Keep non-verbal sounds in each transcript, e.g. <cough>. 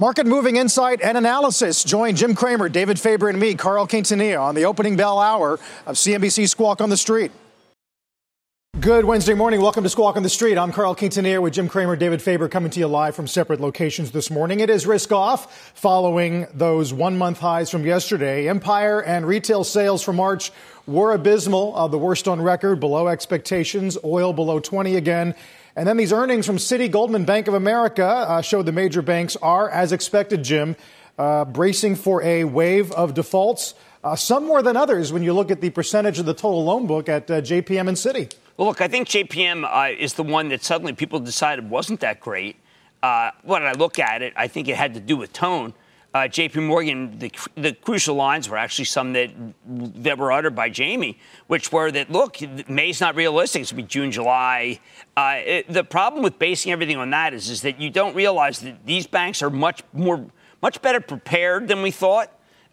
Market moving insight and analysis. Join Jim Cramer, David Faber, and me, Carl Quintanilla, on the opening bell hour of CNBC Squawk on the Street. Good Wednesday morning. Welcome to Squawk on the Street. I'm Carl Quintanilla with Jim Cramer, David Faber coming to you live from separate locations this morning. It is risk off following those one month highs from yesterday. Empire and retail sales for March were abysmal, uh, the worst on record, below expectations, oil below 20 again. And then these earnings from Citi, Goldman, Bank of America uh, showed the major banks are, as expected, Jim, uh, bracing for a wave of defaults. Uh, some more than others when you look at the percentage of the total loan book at uh, JPM and Citi. Well, look, I think JPM uh, is the one that suddenly people decided wasn't that great. Uh, when I look at it, I think it had to do with tone. Uh, J.P. Morgan, the, the, crucial lines were actually some that that were uttered by Jamie, which were that look, May's not realistic. It's be June, July. Uh, it, the problem with basing everything on that is, is that you don't realize that these banks are much more, much better prepared than we thought.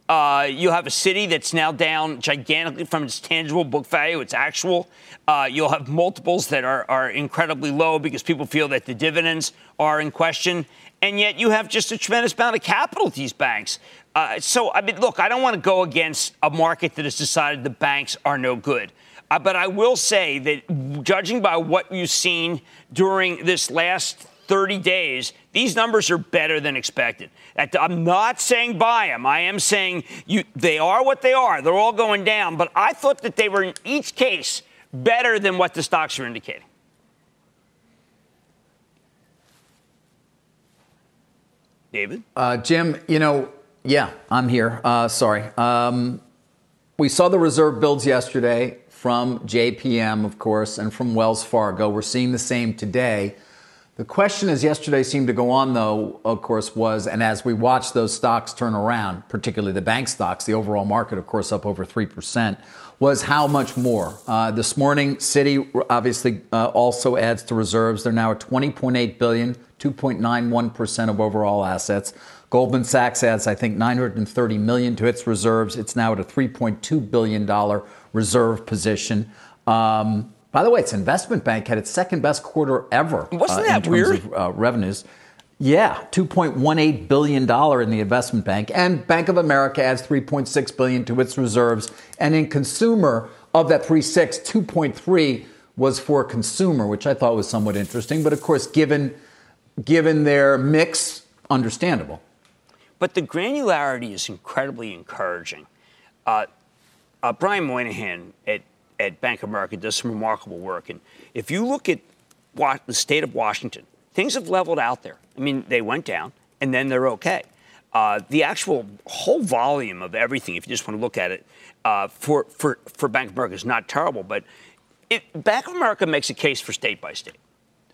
Uh, you have a Citi that's now down gigantically from its tangible book value, its actual. Uh, you'll have multiples that are, are incredibly low because people feel that the dividends are in question and yet you have just a tremendous amount of capital at these banks. Uh, so, I mean, look, I don't want to go against a market that has decided the banks are no good. Uh, but I will say that judging by what you've seen during this last 30 days, these numbers are better than expected. I'm not saying buy them. I am saying you, they are what they are. They're all going down. But I thought that they were, in each case, better than what the stocks are indicating. David? Uh, Jim, you know, yeah, I'm here. Uh, sorry. Um, we saw the reserve builds yesterday from JPM, of course, and from Wells Fargo. We're seeing the same today. The question as yesterday seemed to go on, though, of course, was, and as we watched those stocks turn around, particularly the bank stocks, the overall market, of course, up over 3%, was how much more. Uh, this morning, Citi obviously uh, also adds to reserves. They're now at 20.8 billion, 2.91% of overall assets. Goldman Sachs adds, I think, 930 million to its reserves. It's now at a 3.2 billion dollar reserve position. Um, by the way, its investment bank had its second best quarter ever. Wasn't uh, that in weird? Of, uh, revenues. Yeah, 2.18 billion dollar in the investment bank, and Bank of America adds 3.6 billion to its reserves. And in consumer, of that 3.6, 2.3 was for consumer, which I thought was somewhat interesting. But of course, given given their mix, understandable. But the granularity is incredibly encouraging. Uh, uh, Brian Moynihan at at Bank of America does some remarkable work. And if you look at the state of Washington, things have leveled out there. I mean, they went down and then they're okay. Uh, the actual whole volume of everything, if you just want to look at it, uh, for, for, for Bank of America is not terrible. But it, Bank of America makes a case for state by state.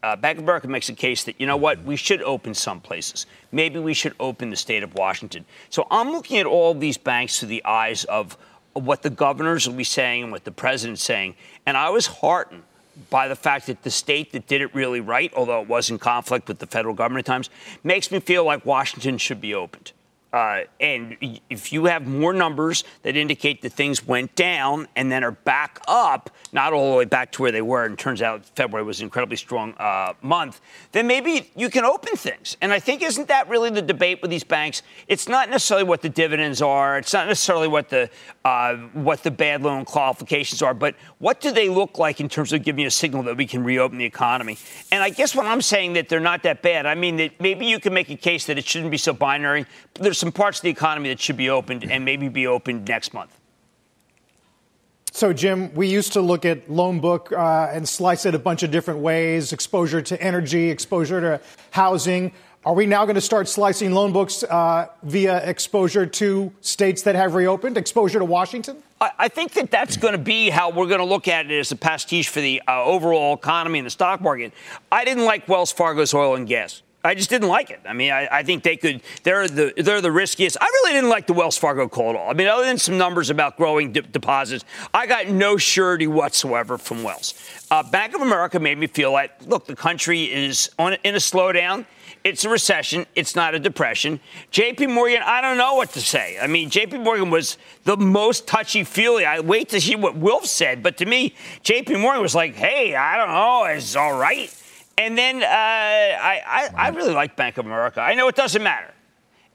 Uh, Bank of America makes a case that, you know what, we should open some places. Maybe we should open the state of Washington. So I'm looking at all these banks through the eyes of what the governors will be saying and what the president's saying. And I was heartened by the fact that the state that did it really right, although it was in conflict with the federal government at times, makes me feel like Washington should be opened. Uh, and if you have more numbers that indicate that things went down and then are back up, not all the way back to where they were, and turns out February was an incredibly strong uh, month, then maybe you can open things. And I think isn't that really the debate with these banks? It's not necessarily what the dividends are. It's not necessarily what the uh, what the bad loan qualifications are, but what do they look like in terms of giving a signal that we can reopen the economy? And I guess when I'm saying that they're not that bad, I mean that maybe you can make a case that it shouldn't be so binary. There's some parts of the economy that should be opened and maybe be opened next month? So, Jim, we used to look at loan book uh, and slice it a bunch of different ways exposure to energy, exposure to housing. Are we now going to start slicing loan books uh, via exposure to states that have reopened, exposure to Washington? I think that that's going to be how we're going to look at it as a pastiche for the uh, overall economy and the stock market. I didn't like Wells Fargo's oil and gas. I just didn't like it. I mean, I, I, think they could. They're the they're the riskiest. I really didn't like the Wells Fargo call at all. I mean, other than some numbers about growing de- deposits, I got no surety whatsoever from Wells. Uh, Bank of America made me feel like, look, the country is on in a slowdown. It's a recession. It's not a depression. J.P. Morgan, I don't know what to say. I mean, J.P. Morgan was the most touchy feely. I wait to see what Wilf said, but to me, J.P. Morgan was like, "Hey, I don't know, it's all right." And then uh, I, I, I, really like Bank of America. I know it doesn't matter.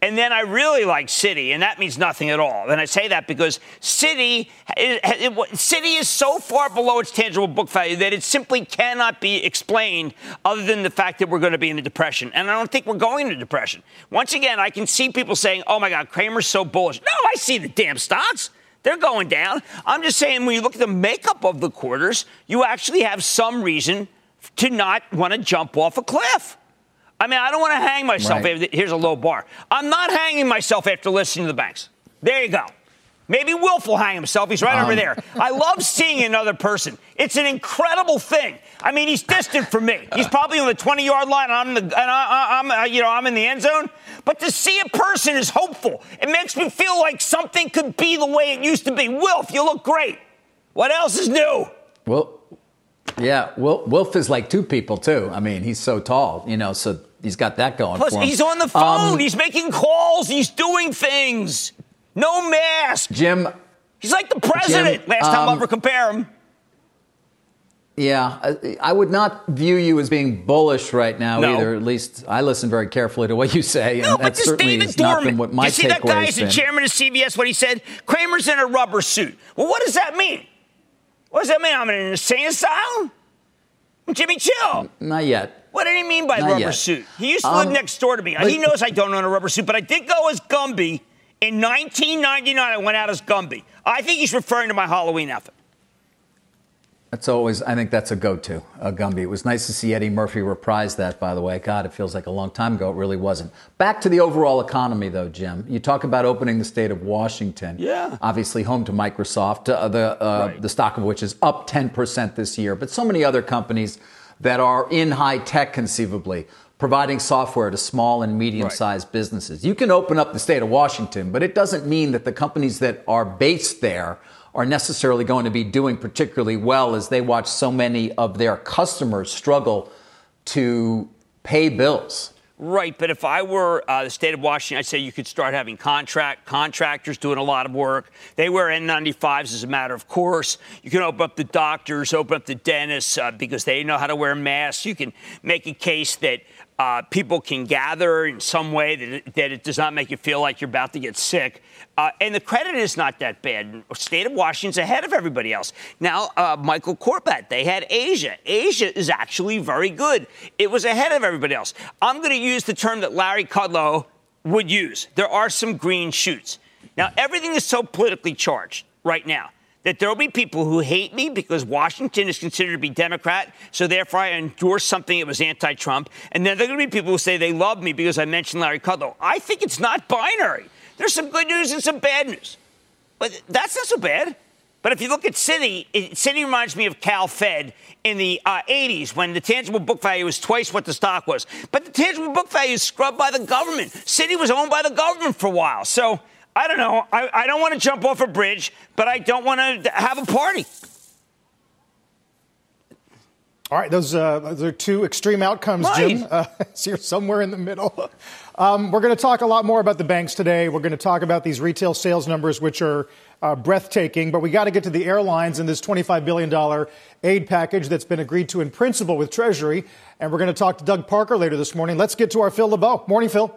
And then I really like Citi, and that means nothing at all. And I say that because Citi, it, it, Citi is so far below its tangible book value that it simply cannot be explained other than the fact that we're going to be in a depression. And I don't think we're going into depression. Once again, I can see people saying, oh my God, Cramer's so bullish. No, I see the damn stocks. They're going down. I'm just saying, when you look at the makeup of the quarters, you actually have some reason to not want to jump off a cliff. I mean, I don't want to hang myself. Right. Here's a low bar. I'm not hanging myself after listening to the banks. There you go. Maybe Wilf will hang himself. He's right um. over there. I love seeing another person. It's an incredible thing. I mean, he's distant from me. He's probably on the 20 yard line. I'm the, and I, am uh, you know, I'm in the end zone. But to see a person is hopeful. It makes me feel like something could be the way it used to be. Wilf, you look great. What else is new? Well, yeah, Wilf is like two people too. I mean, he's so tall, you know, so he's got that going Plus, for him. he's on the phone. Um, he's making calls. He's doing things. No mask. Jim. He's like the president. Jim, Last time um, I'll ever compare him. Yeah, I would not view you as being bullish right now no. either. At least I listen very carefully to what you say, no, and that certainly David has Dorman, not been what my you see that guy is the chairman of CBS? What he said? Cramer's in a rubber suit. Well, what does that mean? What does that mean? I'm in an insane asylum. Jimmy Chill. Not yet. What did he mean by Not rubber yet. suit? He used to um, live next door to me. But, he knows I don't own a rubber suit, but I did go as Gumby in 1999. I went out as Gumby. I think he's referring to my Halloween outfit. That's always, I think that's a go to, a Gumby. It was nice to see Eddie Murphy reprise that, by the way. God, it feels like a long time ago. It really wasn't. Back to the overall economy, though, Jim. You talk about opening the state of Washington. Yeah. Obviously, home to Microsoft, uh, the, uh, right. the stock of which is up 10% this year, but so many other companies that are in high tech, conceivably, providing software to small and medium sized right. businesses. You can open up the state of Washington, but it doesn't mean that the companies that are based there are necessarily going to be doing particularly well as they watch so many of their customers struggle to pay bills. Right, but if I were uh, the state of Washington, I'd say you could start having contract contractors doing a lot of work. They wear N95s as a matter of course. You can open up the doctors, open up the dentists uh, because they know how to wear masks. You can make a case that uh, people can gather in some way that that it does not make you feel like you're about to get sick. Uh, and the credit is not that bad. State of Washington's ahead of everybody else. Now, uh, Michael Corbat, they had Asia. Asia is actually very good. It was ahead of everybody else. I'm going to use the term that Larry Kudlow would use. There are some green shoots. Now, everything is so politically charged right now that there will be people who hate me because Washington is considered to be Democrat, so therefore I endorse something that was anti Trump. And then there are going to be people who say they love me because I mentioned Larry Kudlow. I think it's not binary. There's some good news and some bad news. But that's not so bad. But if you look at Citi, it, Citi reminds me of Cal Fed in the uh, 80s when the tangible book value was twice what the stock was. But the tangible book value is scrubbed by the government. Citi was owned by the government for a while. So I don't know. I, I don't want to jump off a bridge, but I don't want to have a party. All right, those, uh, those are two extreme outcomes, right. Jim. Uh, <laughs> so you're somewhere in the middle. Um, we're going to talk a lot more about the banks today. We're going to talk about these retail sales numbers, which are uh, breathtaking. But we got to get to the airlines and this $25 billion aid package that's been agreed to in principle with Treasury. And we're going to talk to Doug Parker later this morning. Let's get to our Phil LeBeau. Morning, Phil.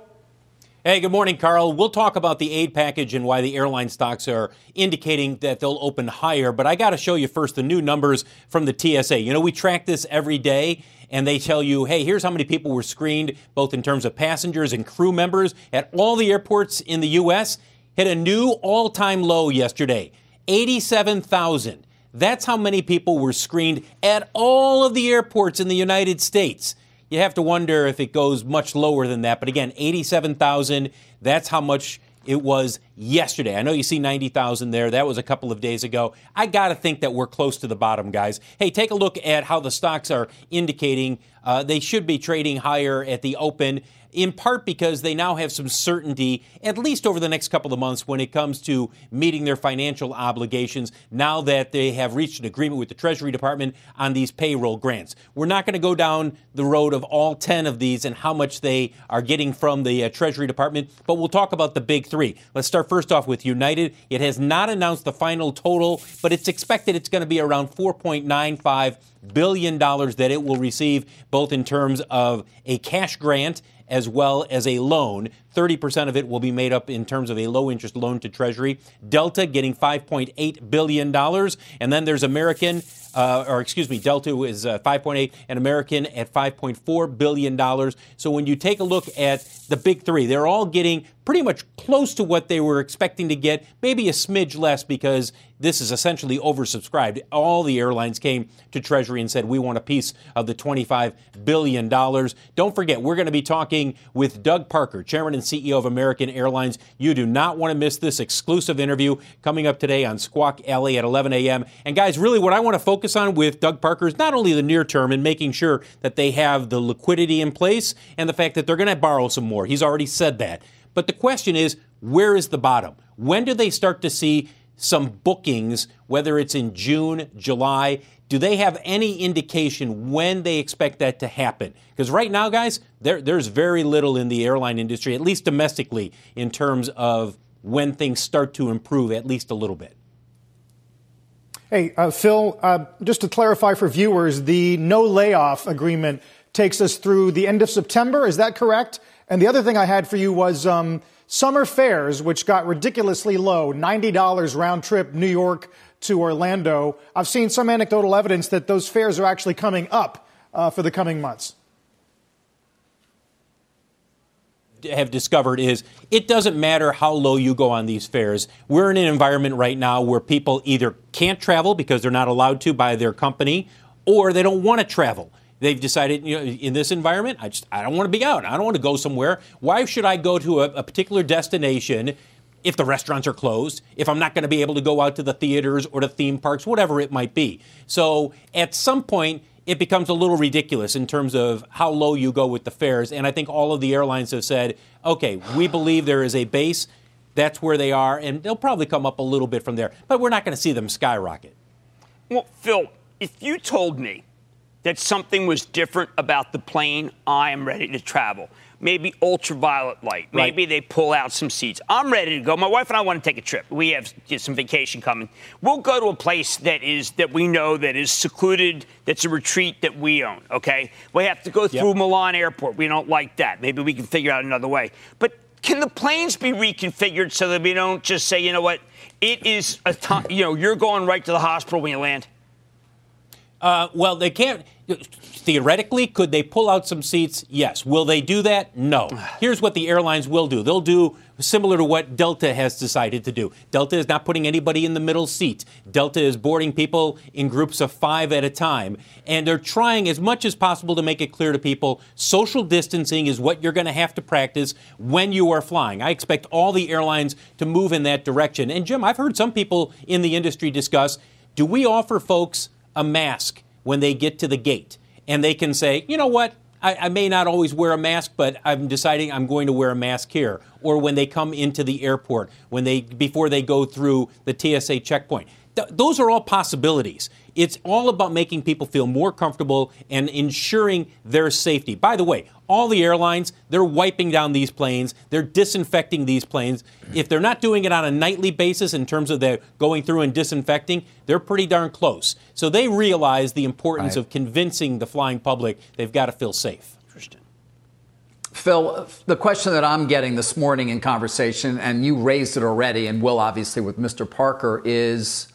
Hey, good morning, Carl. We'll talk about the aid package and why the airline stocks are indicating that they'll open higher. But I got to show you first the new numbers from the TSA. You know, we track this every day, and they tell you, hey, here's how many people were screened, both in terms of passengers and crew members at all the airports in the U.S. Hit a new all time low yesterday 87,000. That's how many people were screened at all of the airports in the United States you have to wonder if it goes much lower than that. But again, 87,000, that's how much it was yesterday. I know you see 90,000 there. That was a couple of days ago. I got to think that we're close to the bottom, guys. Hey, take a look at how the stocks are indicating. Uh, they should be trading higher at the open in part because they now have some certainty, at least over the next couple of months, when it comes to meeting their financial obligations now that they have reached an agreement with the Treasury Department on these payroll grants. We're not going to go down the road of all 10 of these and how much they are getting from the uh, Treasury Department, but we'll talk about the big three. Let's start first off with United. It has not announced the final total, but it's expected it's going to be around 4.95 billion dollars that it will receive both in terms of a cash grant as well as a loan. 30% of it will be made up in terms of a low interest loan to Treasury. Delta getting $5.8 billion. And then there's American, uh, or excuse me, Delta is uh, 5.8 and American at $5.4 billion. So when you take a look at the big three, they're all getting pretty much close to what they were expecting to get, maybe a smidge less because this is essentially oversubscribed. All the airlines came to Treasury and said, we want a piece of the $25 billion. Don't forget, we're going to be talking with Doug Parker, Chairman and CEO of American Airlines. You do not want to miss this exclusive interview coming up today on Squawk Alley at 11 a.m. And guys, really what I want to focus on with Doug Parker is not only the near term and making sure that they have the liquidity in place and the fact that they're going to borrow some more. He's already said that. But the question is, where is the bottom? When do they start to see some bookings, whether it's in June, July? Do they have any indication when they expect that to happen? Because right now, guys, there, there's very little in the airline industry, at least domestically, in terms of when things start to improve, at least a little bit. Hey, uh, Phil, uh, just to clarify for viewers, the no layoff agreement takes us through the end of September. Is that correct? And the other thing I had for you was um, summer fares, which got ridiculously low, $90 round trip New York to Orlando. I've seen some anecdotal evidence that those fares are actually coming up uh, for the coming months. have discovered is it doesn't matter how low you go on these fares. We're in an environment right now where people either can't travel because they're not allowed to by their company or they don't want to travel. They've decided, you know, in this environment, I just I don't want to be out. I don't want to go somewhere. Why should I go to a, a particular destination if the restaurants are closed, if I'm not going to be able to go out to the theaters or the theme parks, whatever it might be. So at some point, it becomes a little ridiculous in terms of how low you go with the fares. And I think all of the airlines have said, okay, we believe there is a base. That's where they are, and they'll probably come up a little bit from there. But we're not going to see them skyrocket. Well, Phil, if you told me that something was different about the plane, I am ready to travel. Maybe ultraviolet light. Maybe right. they pull out some seats. I'm ready to go. My wife and I want to take a trip. We have some vacation coming. We'll go to a place that is that we know that is secluded, that's a retreat that we own. Okay, we have to go through yep. Milan Airport. We don't like that. Maybe we can figure out another way. But can the planes be reconfigured so that we don't just say, you know what, it is a time. You know, you're going right to the hospital when you land. Uh, well, they can't. Theoretically, could they pull out some seats? Yes. Will they do that? No. <sighs> Here's what the airlines will do they'll do similar to what Delta has decided to do. Delta is not putting anybody in the middle seat. Delta is boarding people in groups of five at a time. And they're trying as much as possible to make it clear to people social distancing is what you're going to have to practice when you are flying. I expect all the airlines to move in that direction. And Jim, I've heard some people in the industry discuss do we offer folks a mask when they get to the gate. And they can say, you know what, I, I, may not always wear a mask, but I'm deciding I'm going to wear a mask here. Or when they come into the airport, when they before they go through the TSA checkpoint. Th- those are all possibilities. It's all about making people feel more comfortable and ensuring their safety. By the way, all the airlines, they're wiping down these planes, they're disinfecting these planes. If they're not doing it on a nightly basis in terms of their going through and disinfecting, they're pretty darn close. So they realize the importance right. of convincing the flying public they've got to feel safe. Phil, the question that I'm getting this morning in conversation, and you raised it already, and will obviously with Mr. Parker, is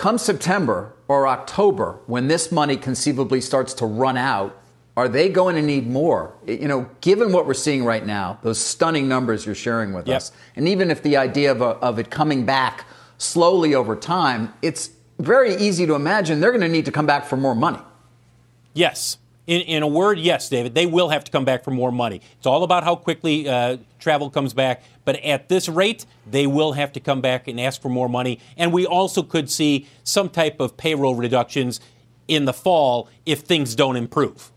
come September or October, when this money conceivably starts to run out, are they going to need more? You know, given what we're seeing right now, those stunning numbers you're sharing with yep. us, and even if the idea of, a, of it coming back slowly over time, it's very easy to imagine they're going to need to come back for more money. Yes. In, in, a word, yes, David, they will have to come back for more money. It's all about how quickly uh, travel comes back. But at this rate, they will have to come back and ask for more money. And we also could see some type of payroll reductions in the fall if things don't improve.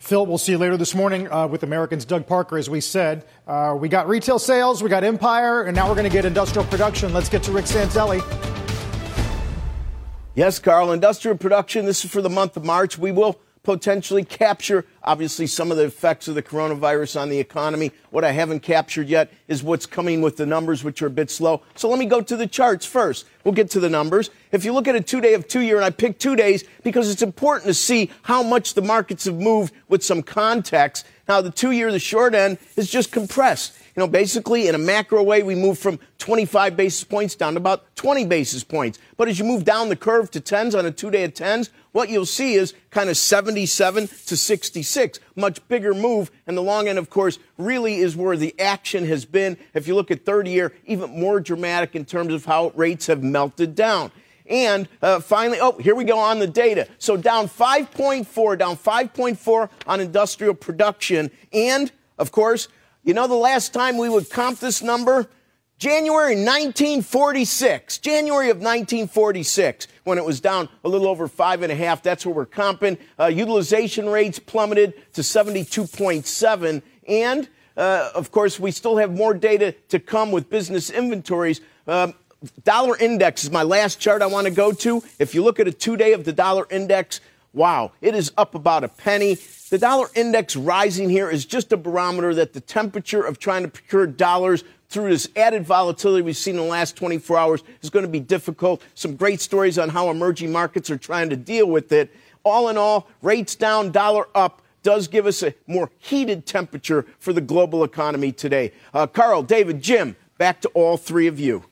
Phil, we'll see you later this morning uh, with Americans' Doug Parker. As we said, uh, we got retail sales, we got Empire, and now we're going to get industrial production. Let's get to Rick Santelli. Yes, Carl, industrial production. This is for the month of March. We will potentially capture, obviously, some of the effects of the coronavirus on the economy. What I haven't captured yet is what's coming with the numbers, which are a bit slow. So let me go to the charts first. We'll get to the numbers. If you look at a two day of two year, and I picked two days because it's important to see how much the markets have moved with some context. Now, the two year, the short end is just compressed. You know, basically, in a macro way, we move from 25 basis points down to about 20 basis points. But as you move down the curve to 10s on a two day of 10s, what you'll see is kind of 77 to 66. Much bigger move. And the long end, of course, really is where the action has been. If you look at 30 year, even more dramatic in terms of how rates have melted down. And uh, finally, oh, here we go on the data. So down 5.4, down 5.4 on industrial production. And, of course, you know the last time we would comp this number? January 1946. January of 1946, when it was down a little over five and a half. That's where we're comping. Uh, utilization rates plummeted to 72.7. And, uh, of course, we still have more data to come with business inventories. Um, dollar index is my last chart I want to go to. If you look at a two day of the dollar index, wow, it is up about a penny. The dollar index rising here is just a barometer that the temperature of trying to procure dollars through this added volatility we've seen in the last 24 hours is going to be difficult. Some great stories on how emerging markets are trying to deal with it. All in all, rates down, dollar up does give us a more heated temperature for the global economy today. Uh, Carl, David, Jim, back to all three of you.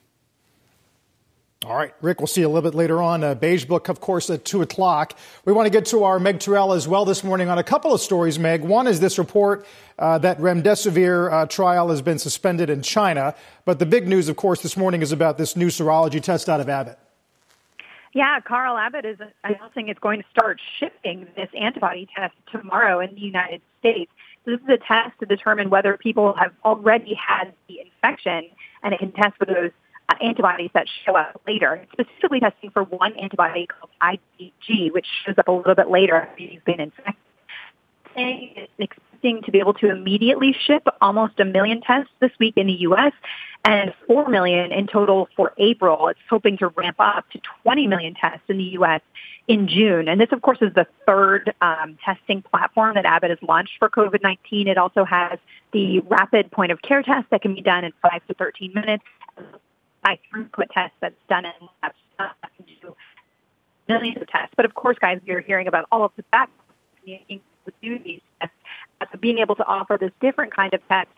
All right, Rick, we'll see you a little bit later on. Uh, Beige Book, of course, at 2 o'clock. We want to get to our Meg Terrell as well this morning on a couple of stories, Meg. One is this report uh, that remdesivir uh, trial has been suspended in China. But the big news, of course, this morning is about this new serology test out of Abbott. Yeah, Carl Abbott is announcing it's going to start shipping this antibody test tomorrow in the United States. This is a test to determine whether people have already had the infection, and it can test for those uh, antibodies that show up later. Specifically testing for one antibody called IgG, which shows up a little bit later after you've been infected. It's expecting to be able to immediately ship almost a million tests this week in the U.S. and 4 million in total for April. It's hoping to ramp up to 20 million tests in the U.S. in June. And this, of course, is the third um, testing platform that Abbott has launched for COVID-19. It also has the rapid point of care test that can be done in 5 to 13 minutes high throughput test that's done in labs do millions of tests. But of course, guys, you're hearing about all of the back. Uh, being able to offer this different kind of test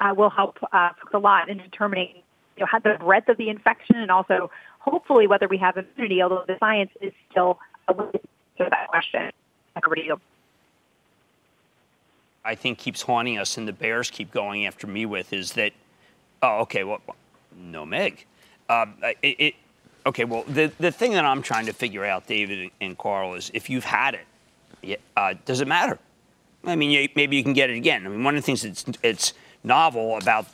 uh, will help uh, a lot in determining you know, the breadth of the infection and also hopefully whether we have immunity, although the science is still a little bit to that question. I think keeps haunting us and the Bears keep going after me with is that, oh, okay, well, no Meg. Um, it, it, okay, well, the, the thing that I'm trying to figure out, David and Carl, is if you've had it, uh, does it matter? I mean, you, maybe you can get it again. I mean, one of the things that's it's novel about.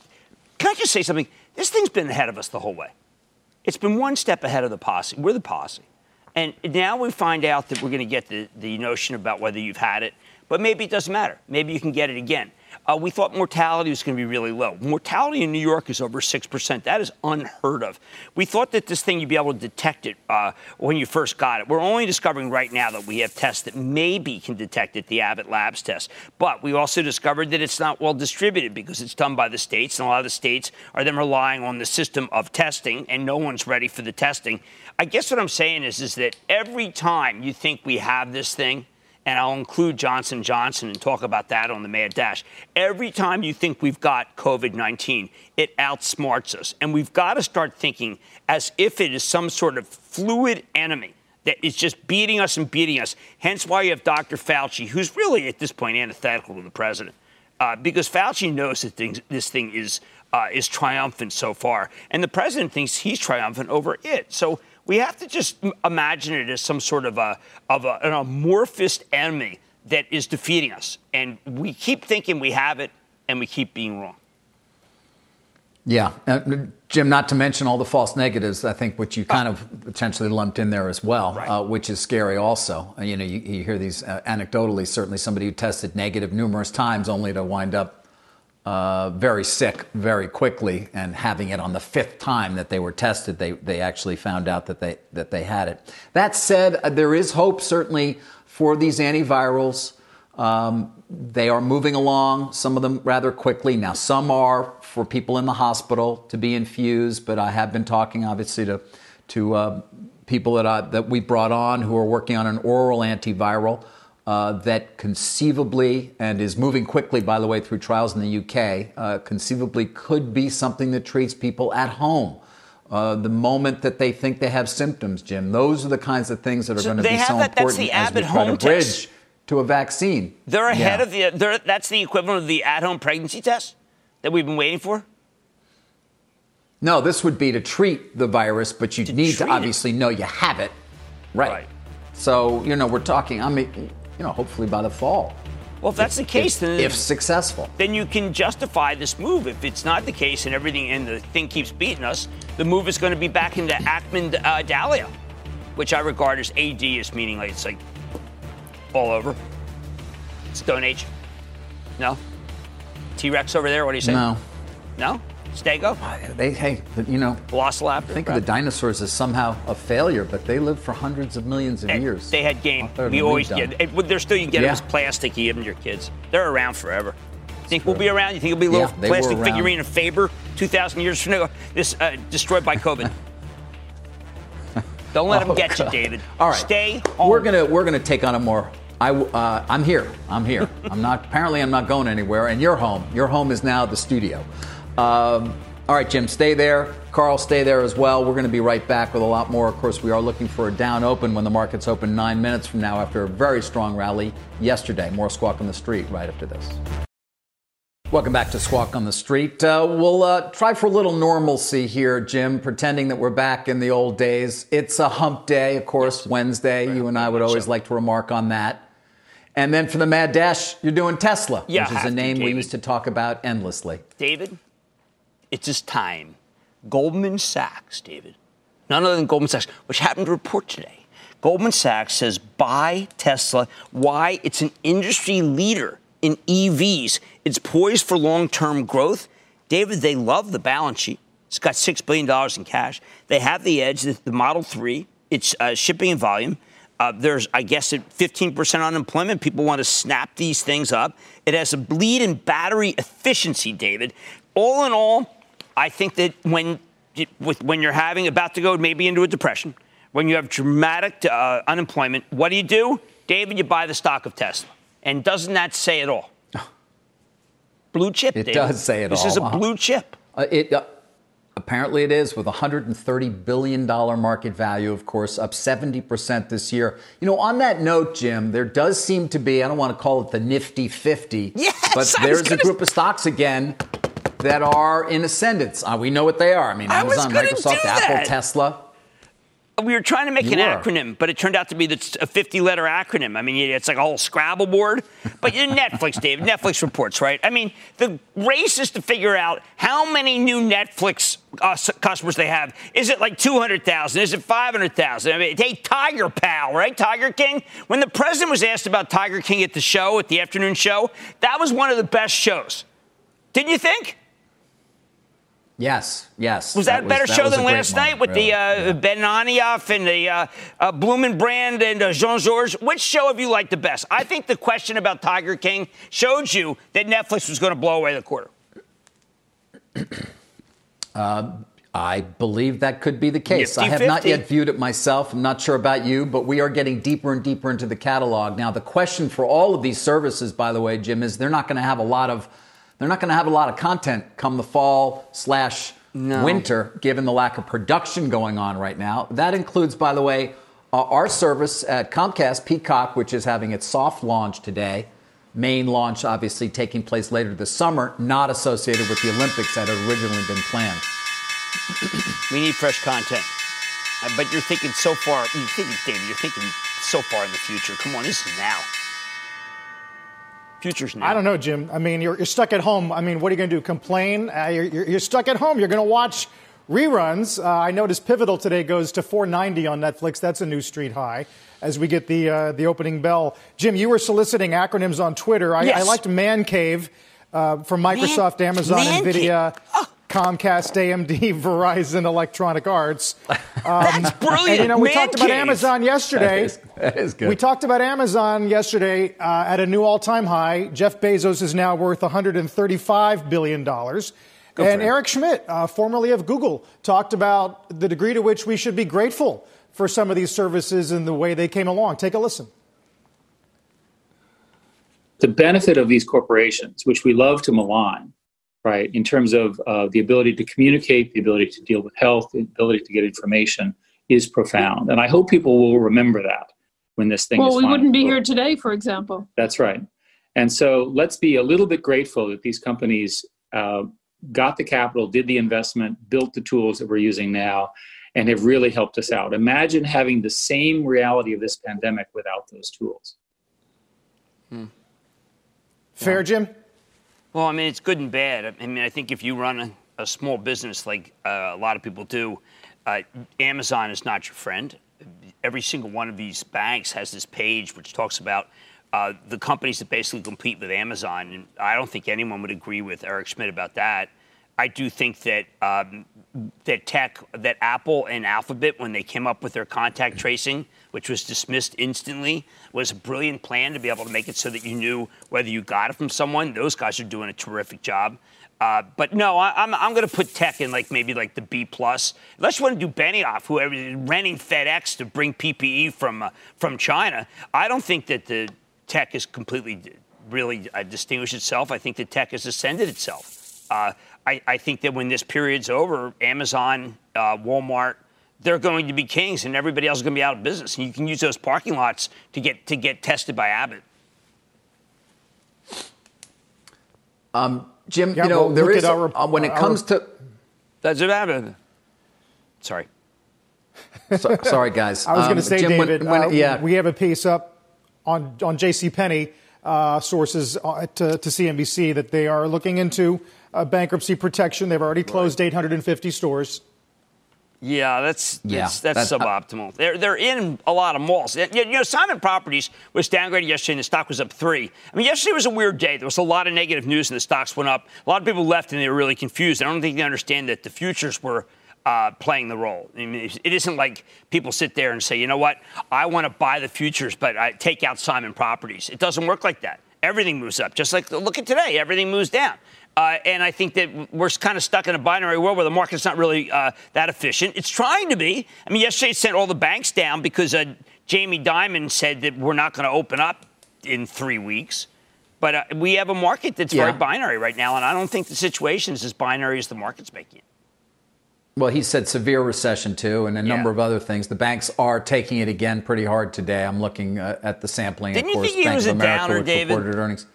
Can I just say something? This thing's been ahead of us the whole way. It's been one step ahead of the posse. We're the posse. And now we find out that we're going to get the, the notion about whether you've had it, but maybe it doesn't matter. Maybe you can get it again. Uh, we thought mortality was going to be really low. Mortality in New York is over 6%. That is unheard of. We thought that this thing, you'd be able to detect it uh, when you first got it. We're only discovering right now that we have tests that maybe can detect it, the Abbott Labs test. But we also discovered that it's not well distributed because it's done by the states, and a lot of the states are then relying on the system of testing, and no one's ready for the testing. I guess what I'm saying is, is that every time you think we have this thing, and I'll include Johnson Johnson and talk about that on the Mad Dash. Every time you think we've got COVID-19, it outsmarts us, and we've got to start thinking as if it is some sort of fluid enemy that is just beating us and beating us. Hence why you have Dr. Fauci, who's really at this point antithetical to the president, uh, because Fauci knows that things, this thing is uh, is triumphant so far, and the president thinks he's triumphant over it. So we have to just imagine it as some sort of a of a, an amorphous enemy that is defeating us, and we keep thinking we have it, and we keep being wrong. Yeah, uh, Jim. Not to mention all the false negatives. I think which you kind of potentially lumped in there as well, right. uh, which is scary. Also, uh, you know, you, you hear these uh, anecdotally. Certainly, somebody who tested negative numerous times only to wind up uh, very sick very quickly, and having it on the fifth time that they were tested, they, they actually found out that they, that they had it. That said, uh, there is hope certainly for these antivirals. Um, they are moving along, some of them rather quickly. Now, some are for people in the hospital to be infused, but I have been talking, obviously, to, to uh, people that, I, that we brought on who are working on an oral antiviral uh, that conceivably, and is moving quickly, by the way, through trials in the UK, uh, conceivably could be something that treats people at home. Uh, the moment that they think they have symptoms, Jim. Those are the kinds of things that are So going to be so that- that's important the as we try home to bridge test. to a vaccine. They're ahead Yeah. of the. They're, that's the equivalent of the at-home pregnancy test that we've been waiting for. No, this would be to treat the virus, but you need to treat it. obviously know you have it. Right. Right. So, you know, we're talking, I mean, you know, hopefully by the fall. Well, if that's the case, if, then if successful. then you can justify this move. If it's not the case and everything and the thing keeps beating us, the move is going to be back into Ackman uh, Dahlia, which I regard as AD as meaning like it's like all over. Stone Age. No. T Rex over there. What do you say? No. No. Stego. They, hey, you know, lost Velociraptor. think of the dinosaurs as somehow a failure, but they lived for hundreds of millions of And years. They had game. We always done. It, they're still you get them as plastic. You give them to your kids. They're around forever. You think we'll be around? You think it'll be a little Yeah, plastic figurine of Faber 2,000 years from now? This uh, destroyed by COVID. <laughs> Don't let them Oh, get you, David. All right. Stay home. We're gonna we're gonna take on a more. I uh, I'm here. I'm here. <laughs> I'm not. Apparently, I'm not going anywhere. And you're home. Your home is now the studio. Um, all right, Jim, stay there. Carl, stay there as well. We're going to be right back with a lot more. Of course, we are looking for a down open when the markets open nine minutes from now after a very strong rally yesterday. More squawk on the street right after this. Welcome back to Squawk on the Street. Uh, we'll uh, try for a little normalcy here, Jim, pretending that we're back in the old days. It's a hump day, of course, Wednesday. You and I would always like to remark on that. And then for the Mad Dash, you're doing Tesla, Yeah, which is a to, name we used to talk about endlessly. David, it's his time. Goldman Sachs, David, none other than Goldman Sachs, which happened to report today. Goldman Sachs says buy Tesla. Why? It's an industry leader in EVs. It's poised for long term growth. David, they love the balance sheet. It's got $6 billion in cash. They have the edge, the, Model 3. It's uh, shipping in volume. Uh, there's, I guess, at 15% unemployment. People want to snap these things up. It has a bleed in battery efficiency, David. All in all, I think that when with when you're having about to go maybe into a depression, when you have dramatic uh, unemployment, what do you do, David? You buy the stock of Tesla, and doesn't that say it all? <laughs> Blue chip. It David. does say it this all, This is a uh-huh. blue chip. Uh, it uh, apparently it is with a 130 billion dollar market value, of course, up 70 percent this year. You know, on that note, Jim, there does seem to be I don't want to call it the Nifty 50, <laughs> Yes, but there's a gonna- group of stocks again that are in ascendance. Uh, we know what they are. I mean, I was Amazon, Microsoft, Apple. Tesla. We were trying to make You an were. acronym, but it turned out to be a 50 letter acronym. I mean, it's like a whole Scrabble board. But Netflix, Dave, <laughs> Netflix reports, right? I mean, the race is to figure out how many new Netflix uh, customers they have. Is it like 200,000? Is it 500,000? I mean, hey, Tiger Pal, right? Tiger King. When the president was asked about Tiger King at the show, at the afternoon show, that was one of the best shows. Didn't you think? Yes, yes. Was that, a better show was than a great last moment, night with really. the uh, Benioff and the uh, uh, Blumenbrand and uh, Jean Georges? Which show have you liked the best? I think the question about Tiger King showed you that Netflix was going to blow away the quarter. <clears throat> I believe that could be the case. I have not 50-50. yet viewed it myself. I'm not sure about you, but we are getting deeper and deeper into the catalog. Now, the question for all of these services, by the way, Jim, is they're not going to have a lot of they're not going to have a lot of content come the fall slash winter, given the lack of production going on right now. That includes, by the way, uh, our service at Comcast Peacock, which is having its soft launch today. Main launch, obviously, taking place later this summer, not associated with the Olympics that had originally been planned. We need fresh content. Uh, but you're thinking so far, you're thinking, David, you're thinking so far in the future. Come on, this is now. Future's now. I don't know, Jim. I mean, you're, you're stuck at home. I mean, what are you going to do? Complain? Uh, you're, you're, you're stuck at home. You're going to watch reruns. Uh, I noticed Pivotal today goes to 490 on Netflix. That's a new street high. As we get the uh, the opening bell, Jim, you were soliciting acronyms on Twitter. I, Yes. I liked Man Cave uh, from Microsoft, Man- Amazon, Man Nvidia. Cave. Comcast, AMD, <laughs> Verizon, Electronic Arts. <laughs> Um, That's brilliant. And, you know, we Man talked about. Amazon yesterday. That is, that is good. We talked about Amazon yesterday uh, at a new all-time high. Jeff Bezos is now worth 135 billion dollars. And Eric Schmidt, uh, formerly of Google, talked about the degree to which we should be grateful for some of these services and the way they came along. Take a listen. The benefit of these corporations, which we love to malign, right, in terms of uh, the ability to communicate, the ability to deal with health, the ability to get information, is profound. And I hope people will remember that when this thing Well, is we wouldn't be here today, for example. That's right. And so let's be a little bit grateful that these companies uh, got the capital, did the investment, built the tools that we're using now, and have really helped us out. Imagine having the same reality of this pandemic without those tools. Fair, Jim? Well, I mean, it's good and bad. I mean, I think if you run a, a small business like uh, a lot of people do, uh, Amazon is not your friend. Every single one of these banks has this page which talks about uh, the companies that basically compete with Amazon. And I don't think anyone would agree with Eric Schmidt about that. I do think that um, that tech, that Apple and Alphabet, when they came up with their contact tracing, which was dismissed instantly, was a brilliant plan to be able to make it so that you knew whether you got it from someone. Those guys are doing a terrific job. Uh, but no, I, I'm, I'm going to put tech in like maybe like the B plus. Unless you want to do Benioff, whoever renting FedEx to bring PPE from uh, from China. I don't think that the tech is completely really uh, distinguished itself. I think the tech has ascended itself. Uh, I, I, think that when this period's over, Amazon, uh, Walmart, they're going to be kings, and everybody else is going to be out of business. And you can use those parking lots to get to get tested by Abbott. Um, Jim, Yeah, you know well, there look is at our- uh, when it our- comes to. That's it, Abbott. Sorry. So, sorry, guys. I was going Um, to say, Jim, David, when- uh, yeah, we have a piece up on on J.C. Penney uh, sources uh, to, to CNBC that they are looking into uh, bankruptcy protection. They've already closed 850 stores. Yeah, that's Yeah, that's, that's that- suboptimal. They're they're in a lot of malls. You you know, Simon Properties was downgraded yesterday, and the stock was up three. I mean, yesterday was a weird day. There was a lot of negative news, and the stocks went up. A lot of people left, and they were really confused. I don't think they understand that the futures were. Uh, playing the role. I mean, it isn't like people sit there and say, you know what, I want to buy the futures, but I take out Simon Properties. It doesn't work like that. Everything moves up. Just like look at today, everything moves down. Uh, and I think that we're kind of stuck in a binary world where the market's not really uh, that efficient. It's trying to be. I mean, yesterday it sent all the banks down because uh, Jamie Dimon said that we're not going to open up in three weeks. But uh, we have a market that's Yeah. very binary right now, and I don't think the situation is as binary as the market's making it. well, he said severe recession too, and a number of other things. The banks are taking it again pretty hard today. I'm looking uh, at the sampling. Didn't of you think he Bank was of a America, downer, David? reported earnings.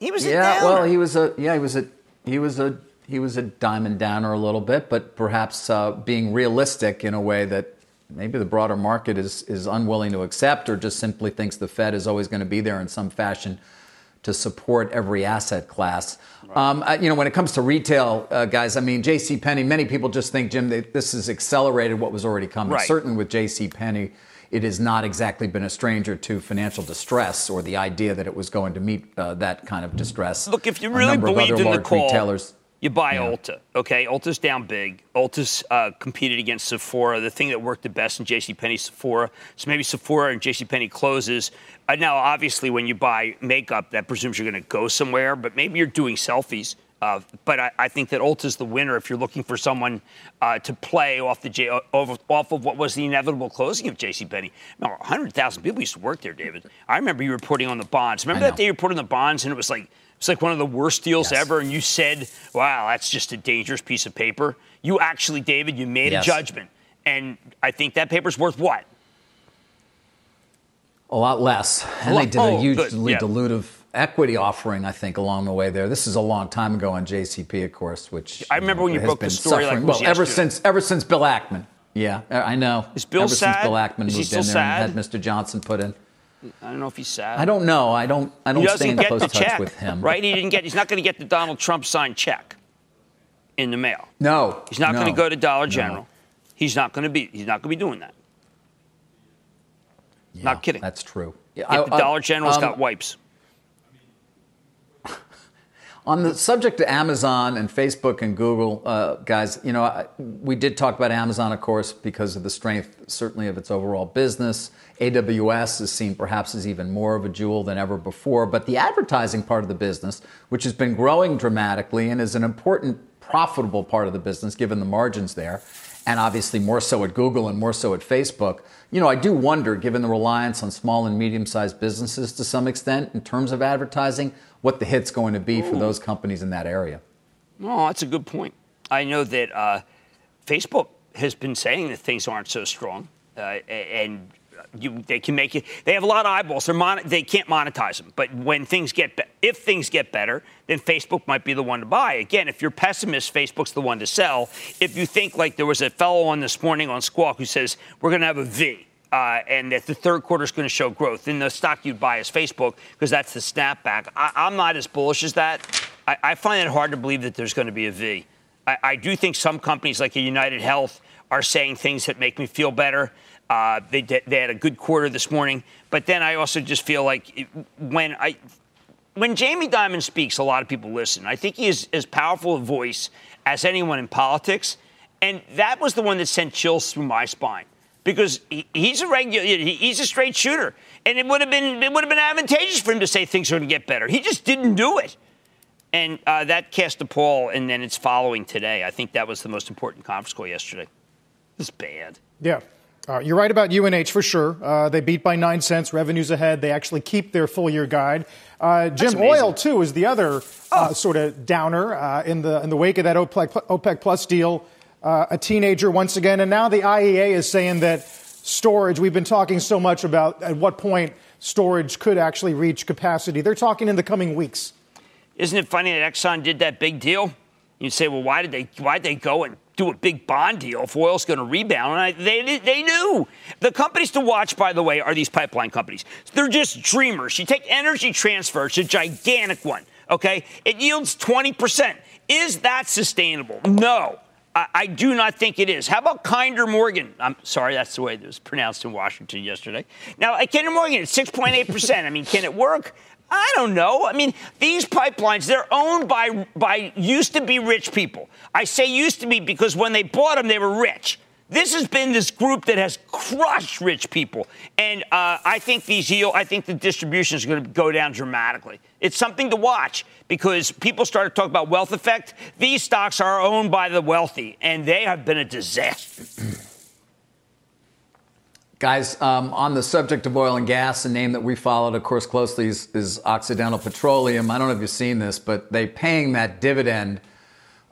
He was a Yeah, well, he was a yeah, he was a he was a he was a Dimon downer a little bit, but perhaps uh, being realistic in a way that maybe the broader market is is unwilling to accept, or just simply thinks the Fed is always going to be there in some fashion to support every asset class. Um, I- you know, when it comes to retail, uh, guys, I mean, J.C. Penney. Many people just think, Jim, that this has accelerated what was already coming. Right. Certainly with J.C. Penney. It has not exactly been a stranger to financial distress or the idea that it was going to meet uh, that kind of distress. Look, if you really believed in the call, retailers. you buy Yeah. Ulta. Okay, Ulta's down big. Ulta's uh, competed against Sephora. The thing that worked the best in JCPenney, Sephora. So maybe Sephora and JCPenney closes. Uh, now, obviously, when you buy makeup, that presumes you're going to go somewhere, but maybe you're doing selfies. Uh, but I, I think that Ulta's the winner if you're looking for someone uh, to play off the J, off, off of what was the inevitable closing of JCPenney. Now, 100,000 people used to work there, David. I remember you reporting on the bonds. Remember that day you reported on the bonds and it was like it's like one of the worst deals Yes. ever, and you said, "Wow, that's just a dangerous piece of paper." You actually, David, you made Yes. a judgment, and I think that paper's worth what? A lot less. And lot- they did oh, a hugely yeah. dilutive equity offering, I think, along the way there. This is a long time ago on JCP, of course, which I remember when you broke the story like suffering. it was well, ever yesterday. since ever since Bill Ackman. Yeah, I know. Is Bill ever sad? since Bill Ackman Is he moved in there sad? and had Mr. Johnson put in. I don't know if he's sad. I don't know. I don't. I don't stay in close touch check, with him. right? He didn't get. He's not going to get the Donald Trump signed check in the mail. No, He's not no, going to go to Dollar no. General. He's not going to be. He's not going to be doing that. Yeah, Not kidding. That's true. Yeah, If I- the Dollar General's um, got wipes. On the subject of Amazon and Facebook and Google, uh, guys, you know, I, we did talk about Amazon, of course, because of the strength, certainly, of its overall business. AWS is seen perhaps as even more of a jewel than ever before. But the advertising part of the business, which has been growing dramatically and is an important, profitable part of the business given the margins there, and obviously more so at Google and more so at Facebook. You know, I do wonder, given the reliance on small and medium sized businesses to some extent in terms of advertising, what the hit's going to be Ooh. for those companies in that area. Oh, that's a good point. I know that uh, Facebook has been saying that things aren't so strong, uh, and you, they can make it. They have a lot of eyeballs. They're mon- they can't monetize them. But when things get, be- if things get better, then Facebook might be the one to buy. Again, if you're pessimist, Facebook's the one to sell. If you think like there was a fellow on this morning on Squawk who says we're going to have a V. Uh, and that the third quarter is going to show growth, then the stock you'd buy is Facebook because that's the snapback. I, am not as bullish as that. I, I, find it hard to believe that there's going to be a V. I, I do think some companies like United Health are saying things that make me feel better. Uh, they, they had a good quarter this morning, but then I also just feel like when I when Jamie Dimon speaks, a lot of people listen. I think he is as powerful a voice as anyone in politics, and that was the one that sent chills through my spine because he, he's a regular, he's a straight shooter, and it would have been it would have been advantageous for him to say things are going to get better. He just didn't do it, and uh, that cast a pall, and then it's following today. I think that was the most important conference call yesterday. It's bad. Yeah. Uh, you're right about UNH for sure. Uh, they beat by nine cents, revenues ahead. They actually keep their full year guide. Uh, Jim, oil too is the other uh, oh. sort of downer uh, in the in the wake of that OPEC, OPEC Plus deal. Uh, a teenager once again, and now the IEA is saying that storage. We've been talking so much about at what point storage could actually reach capacity. They're talking in the coming weeks. Isn't it funny that Exxon did that big deal? You say, well, why did they why they go and do a big bond deal if oil's going to rebound. And I, they, they knew. The companies to watch, by the way, are these pipeline companies. They're just dreamers. You take Energy Transfer, it's a gigantic one, okay? It yields 20%. Is that sustainable? No. I, I do not think it is. How about Kinder Morgan? I'm sorry, that's the way it was pronounced in Washington yesterday. Now, Kinder Morgan, it's 6.8%. I mean, can it work? I don't know. I mean, these pipelines, they're owned by, by used to be rich people. I say used to be because when they bought them, they were rich. This has been this group that has crushed rich people. And uh, I think these yield, I think the distribution is going to go down dramatically. It's something to watch because people start to talk about wealth effect. These stocks are owned by the wealthy, and they have been a disaster. Guys, um, on the subject of oil and gas, a name that we followed, of course, closely is, is Occidental Petroleum. I don't know if you've seen this, but they're paying that dividend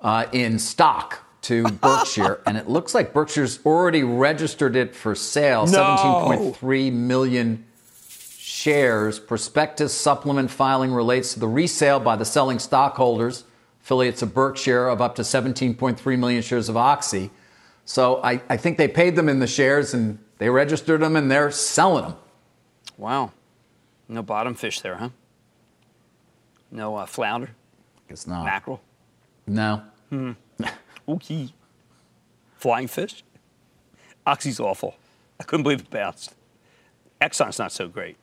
uh, in stock to Berkshire, <laughs> and it looks like Berkshire's already registered it for sale. No. 17.3 million shares. Prospectus supplement filing relates to the resale by the selling stockholders, affiliates of Berkshire, of up to 17.3 million shares of Oxy. So I, I think they paid them in the shares and they registered them and they're selling them. Wow. No bottom fish there, huh? No uh, flounder? Guess not. Mackerel? No. Hmm. <laughs> okay. Flying fish? Oxy's awful. I couldn't believe it bounced. Exxon's not so great.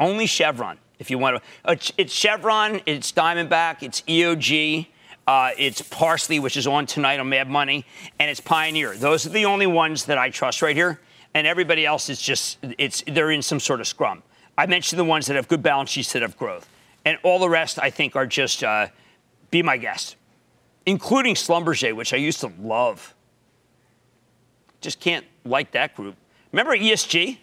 Only Chevron, if you want to. It's Chevron, it's Diamondback, it's EOG, uh, it's Parsley, which is on tonight on Mad Money, and it's Pioneer. Those are the only ones that I trust right here and everybody else is just it's they're in some sort of scrum. I mentioned the ones that have good balance sheets that have growth, and all the rest I think are just uh, be my guest, including Schlumberger, which I used to love. Just can't like that group. Remember ESG?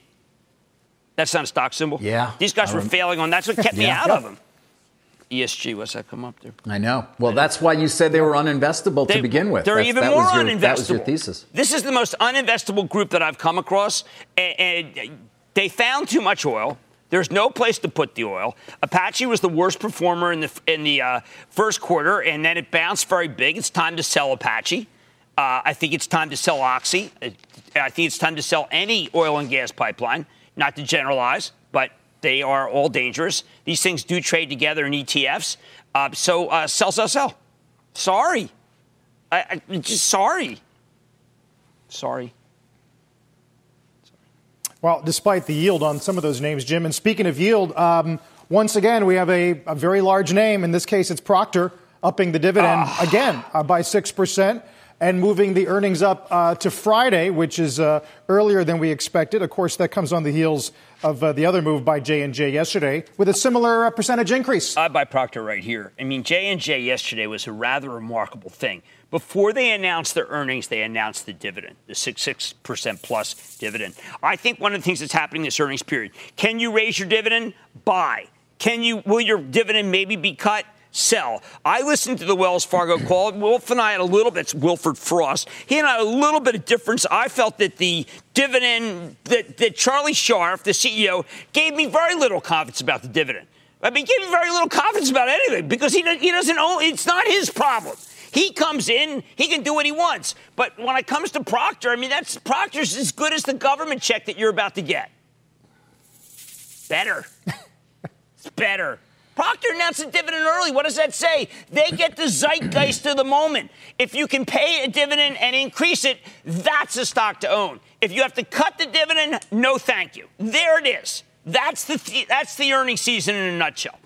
That's not a stock symbol. Yeah. These guys were failing on. That's what kept yeah. me out of them. ESG. What's that come up there? I know. Well, that's why you said they were uninvestable they, to begin with. They're that's, even more your, uninvestable. That was your thesis. This is the most uninvestable group that I've come across, and, and they found too much oil. There's no place to put the oil. Apache was the worst performer in the in the uh, first quarter, and then it bounced very big. It's time to sell Apache. Uh, I think it's time to sell Oxy. I think it's time to sell any oil and gas pipeline. Not to generalize, but they are all dangerous. These things do trade together in ETFs. Uh, so uh, sell, sell, sell. Sorry. I, I, just sorry. Sorry. Well, despite the yield on some of those names, Jim, and speaking of yield, um, once again, we have a, a, very large name. In this case, it's Procter. upping the dividend Ah. again uh, by 6% and moving the earnings up uh, to Friday, which is uh, earlier than we expected. Of course, that comes on the heels of uh, the other move by J&J yesterday with a similar uh, percentage increase. I buy Procter right here. I mean, J&J yesterday was a rather remarkable thing. Before they announced their earnings, they announced the dividend, the 6 6% plus dividend. I think one of the things that's happening this earnings period, can you raise your dividend? Buy. Can you will your dividend maybe be cut? Sell. I listened to the Wells Fargo call. Wilf and I had a little bit, Wilfred Frost. He and I had a little bit of difference. I felt that the dividend, that, that Charlie Scharf, the CEO, gave me very little confidence about the dividend. I mean, gave me very little confidence about anything because he, he doesn't own, it's not his problem. He comes in, he can do what he wants. But when it comes to Procter, I mean, that's Procter's as good as the government check that you're about to get. Better. <laughs> it's better. Procter announced a dividend early. What does that say? They get the zeitgeist of the moment. If you can pay a dividend and increase it, that's a stock to own. If you have to cut the dividend, no thank you. There it is. That's the that's the earning season in a nutshell.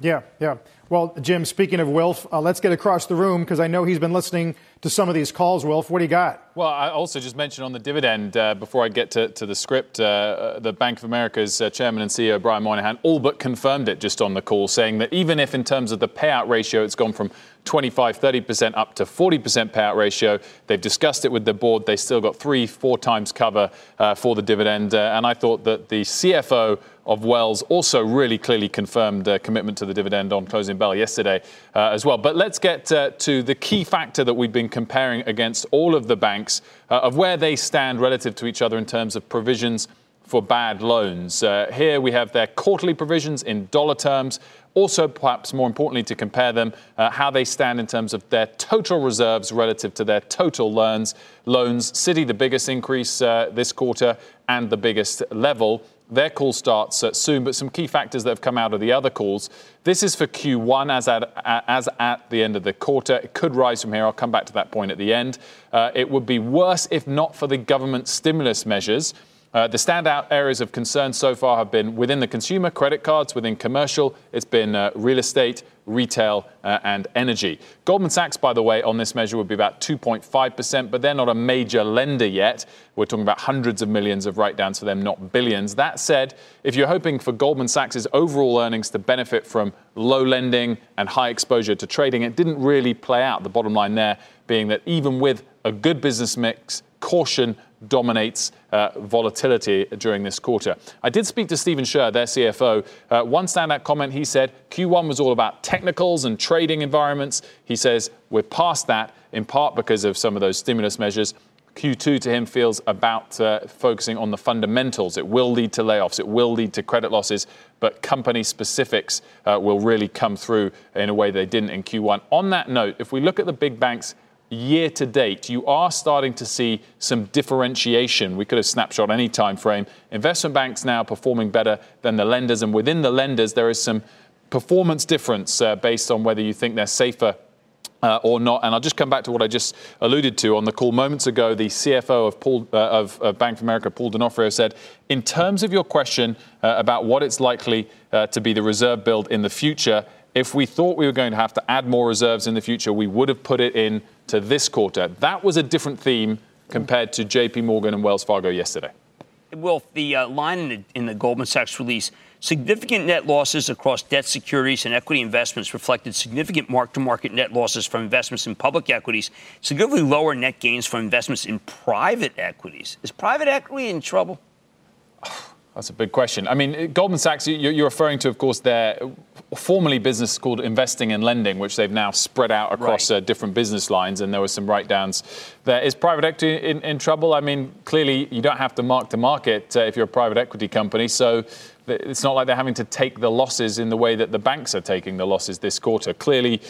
Yeah, yeah. Well, Jim, speaking of Wilf, uh, let's get across the room because I know he's been listening to some of these calls. Wilf, what do you got? Well, I also just mentioned on the dividend uh, before I get to, to the script, uh, uh, the Bank of America's uh, chairman and CEO Brian Moynihan all but confirmed it just on the call, saying that even if in terms of the payout ratio it's gone from 25, 30% up to 40% payout ratio, they've discussed it with the board. They still got three, four times cover uh, for the dividend. And I thought that the CFO of Wells also really clearly confirmed commitment to the dividend on closing bell yesterday uh, as well. But let's get uh, to the key factor that we've been comparing against all of the banks uh, of where they stand relative to each other in terms of provisions for bad loans. Uh, here we have their quarterly provisions in dollar terms. Also, perhaps more importantly, to compare them, uh, how they stand in terms of their total reserves relative to their total loans. Loans, Citi, the biggest increase uh, this quarter and the biggest level. Their call starts soon, but some key factors that have come out of the other calls. This is for Q1 as at, as at the end of the quarter. It could rise from here. I'll come back to that point at the end. Uh, it would be worse if not for the government stimulus measures. Uh, the standout areas of concern so far have been within the consumer, credit cards, within commercial, it's been uh, real estate, retail, uh, and energy. Goldman Sachs, by the way, on this measure would be about 2.5%, but they're not a major lender yet. We're talking about hundreds of millions of write downs for them, not billions. That said, if you're hoping for Goldman Sachs' overall earnings to benefit from low lending and high exposure to trading, it didn't really play out. The bottom line there being that even with a good business mix, caution dominates uh, volatility during this quarter. I did speak to Stephen Scherr, their CFO. Uh, one standout comment he said Q1 was all about technicals and trading environments. He says we're past that, in part because of some of those stimulus measures. Q2 to him feels about uh, focusing on the fundamentals. It will lead to layoffs, it will lead to credit losses, but company specifics uh, will really come through in a way they didn't in Q1. On that note, if we look at the big banks, year to date, you are starting to see some differentiation. We could have snapshot any time frame. Investment banks now performing better than the lenders, and within the lenders, there is some performance difference uh, based on whether you think they're safer. Uh, or not, and I'll just come back to what I just alluded to on the call moments ago. The CFO of, Paul, uh, of, of Bank of America, Paul D'Onofrio, said, "In terms of your question uh, about what it's likely uh, to be the reserve build in the future, if we thought we were going to have to add more reserves in the future, we would have put it in to this quarter. That was a different theme compared to JP Morgan and Wells Fargo yesterday. Well, the uh, line in the, in the Goldman Sachs release significant net losses across debt securities and equity investments reflected significant mark to market net losses from investments in public equities, significantly lower net gains from investments in private equities. Is private equity in trouble? <sighs> That's a big question. I mean, Goldman Sachs, you're referring to, of course, their formerly business called investing and lending, which they've now spread out across right. uh, different business lines, and there were some write downs there. Is private equity in, in, trouble? I mean, clearly, you don't have to mark to market uh, if you're a private equity company, so it's not like they're having to take the losses in the way that the banks are taking the losses this quarter. Clearly,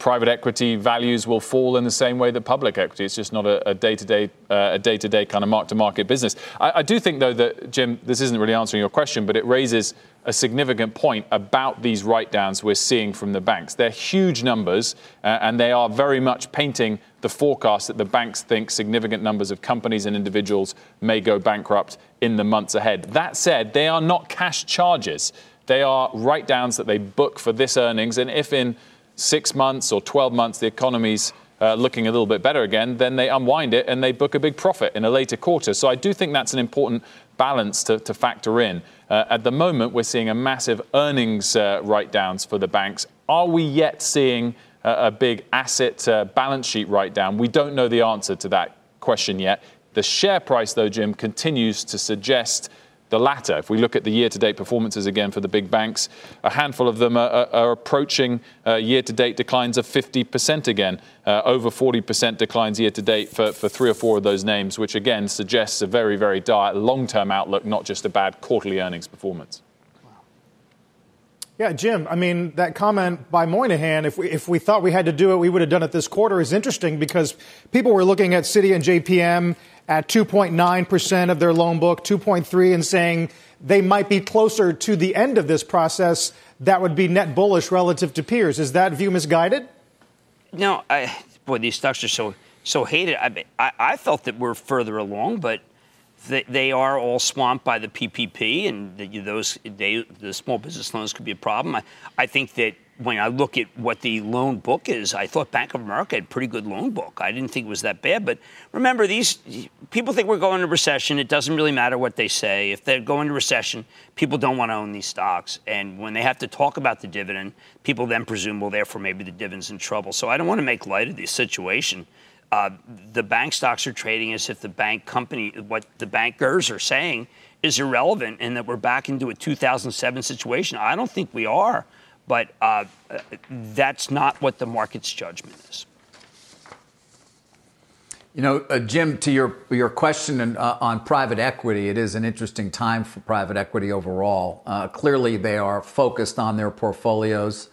private equity values will fall in the same way that public equity. It's just not a, day to day a day to day kind of mark to market business. I, I, do think though that Jim, this isn't really answering your question, but it raises a significant point about these write downs we're seeing from the banks. They're huge numbers, uh, and they are very much painting the forecast that the banks think significant numbers of companies and individuals may go bankrupt in the months ahead. That said, they are not cash charges. They are write downs that they book for this earnings, and if in six months or 12 months, the economy's uh, looking a little bit better again, then they unwind it and they book a big profit in a later quarter. So I do think that's an important balance to, to factor in. Uh, at the moment, we're seeing a massive earnings uh, write downs for the banks. Are we yet seeing a big asset uh, balance sheet write down? We don't know the answer to that question yet. The share price, though, Jim, continues to suggest the latter. If we look at the year to date performances again for the big banks, a handful of them are, are, approaching uh, year to date declines of 50% again, uh, over 40% declines year to date for, for three or four of those names, which again suggests a very, very dire long term outlook, not just a bad quarterly earnings performance. Yeah, Jim, I mean, that comment by Moynihan, if we, if we thought we had to do it, we would have done it this quarter, is interesting because people were looking at Citi and JPM at 2.9% of their loan book, 2.3, and saying they might be closer to the end of this process. That would be net bullish relative to peers. Is that view misguided? No, I, boy, these stocks are so so hated. I, I, I felt that we're further along, but they, they are all swamped by the PPP, and the, those they, the small business loans could be a problem. I, I think that when I look at what the loan book is, I thought Bank of America had a pretty good loan book. I didn't think it was that bad. But remember, these people think we're going into recession. It doesn't really matter what they say. If they're going into recession, people don't want to own these stocks. And when they have to talk about the dividend, people then presume, well, therefore maybe the dividend's in trouble. So I don't want to make light of the situation. Uh, the bank stocks are trading as if the bank company, what the bankers are saying, is irrelevant and that we're back into a 2007 situation. I don't think we are, but uh, that's not what the market's judgment is. You know, uh, Jim, to your your question in, uh, on private equity, it is an interesting time for private equity overall. Uh, clearly, they are focused on their portfolios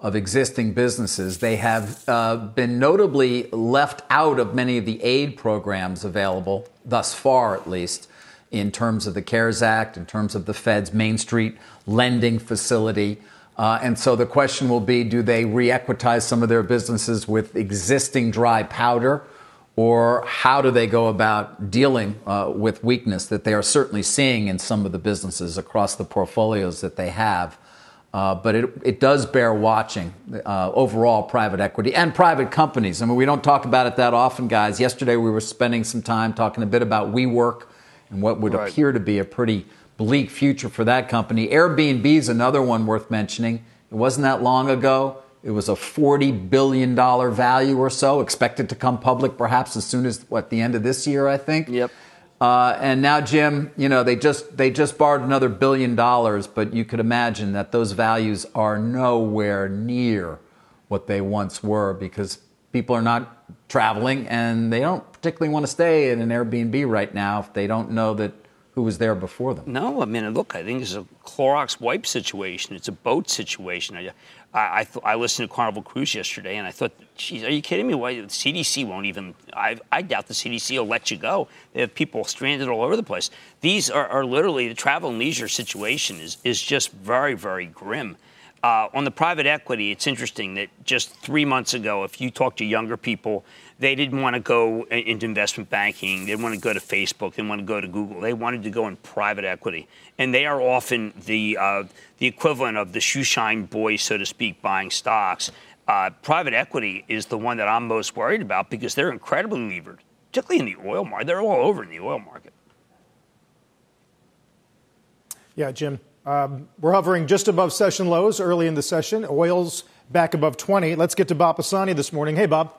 of existing businesses. They have uh, been notably left out of many of the aid programs available, thus far at least, in terms of the CARES Act, in terms of the Fed's Main Street lending facility. Uh, and so the question will be do they re equitize some of their businesses with existing dry powder? Or how do they go about dealing uh, with weakness that they are certainly seeing in some of the businesses across the portfolios that they have? Uh, but it, it does bear watching uh, overall private equity and private companies. I mean, we don't talk about it that often, guys. Yesterday we were spending some time talking a bit about WeWork and what would right. appear to be a pretty bleak future for that company. Airbnb is another one worth mentioning. It wasn't that long ago. It was a $40 billion value or so, expected to come public perhaps as soon as, what, the end of this year, I think? Yep. Uh, and now, Jim, you know they just they just borrowed another billion dollars, but you could imagine that those values are nowhere near what they once were because people are not traveling and they don't particularly want to stay in an Airbnb right now if they don't know that who was there before them. No, I mean, look, I think it's a Clorox wipe situation. It's a boat situation. I, I, I, th- I, listened to Carnival Cruise yesterday, and I thought, geez, are you kidding me? Why the CDC won't even? I, I doubt the CDC will let you go. They have people stranded all over the place. These are, are literally the travel and leisure situation is is just very very grim. Uh, on the private equity, it's interesting that just three months ago, if you talk to younger people, they didn't want to go into investment banking. They didn't want to go to Facebook. They didn't want to go to Google. They wanted to go in private equity. And they are often the, uh, the equivalent of the shoeshine boys, so to speak, buying stocks. Uh, private equity is the one that I'm most worried about because they're incredibly levered, particularly in the oil market. They're all over in the oil market. Yeah, Jim. Um, we're hovering just above session lows early in the session. Oil's back above 20. Let's get to Bob Pisani this morning. Hey, Bob.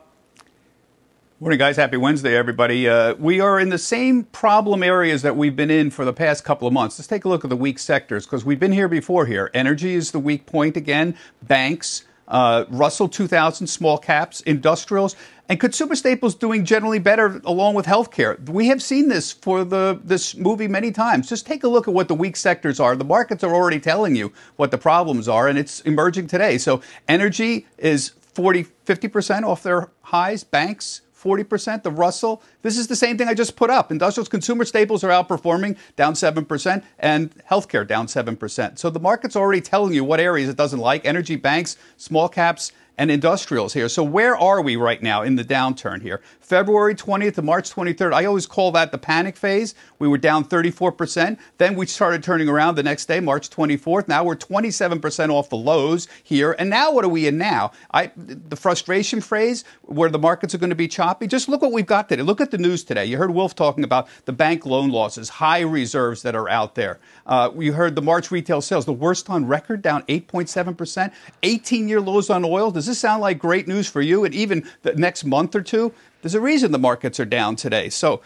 Morning, guys. Happy Wednesday, everybody. Uh, we are in the same problem areas that we've been in for the past couple of months. Let's take a look at the weak sectors because we've been here before here. Energy is the weak point again, banks, uh, Russell 2000 small caps, industrials, and consumer staples doing generally better along with healthcare. We have seen this for the this movie many times. Just take a look at what the weak sectors are. The markets are already telling you what the problems are, and it's emerging today. So energy is 40, 50% off their highs. Banks, 40%. The Russell, this is the same thing I just put up. Industrials, consumer staples are outperforming, down 7%, and healthcare down 7%. So the market's already telling you what areas it doesn't like energy, banks, small caps, and industrials here. So where are we right now in the downturn here? February 20th to March 23rd. I always call that the panic phase. We were down 34%. Then we started turning around the next day, March 24th. Now we're 27% off the lows here. And now what are we in now? I, the frustration phrase where the markets are going to be choppy. Just look what we've got today. Look at the news today. You heard Wilf talking about the bank loan losses, high reserves that are out there. Uh, you heard the March retail sales, the worst on record, down 8.7%. 18 year lows on oil. Does this sound like great news for you? And even the next month or two? There's a reason the markets are down today. So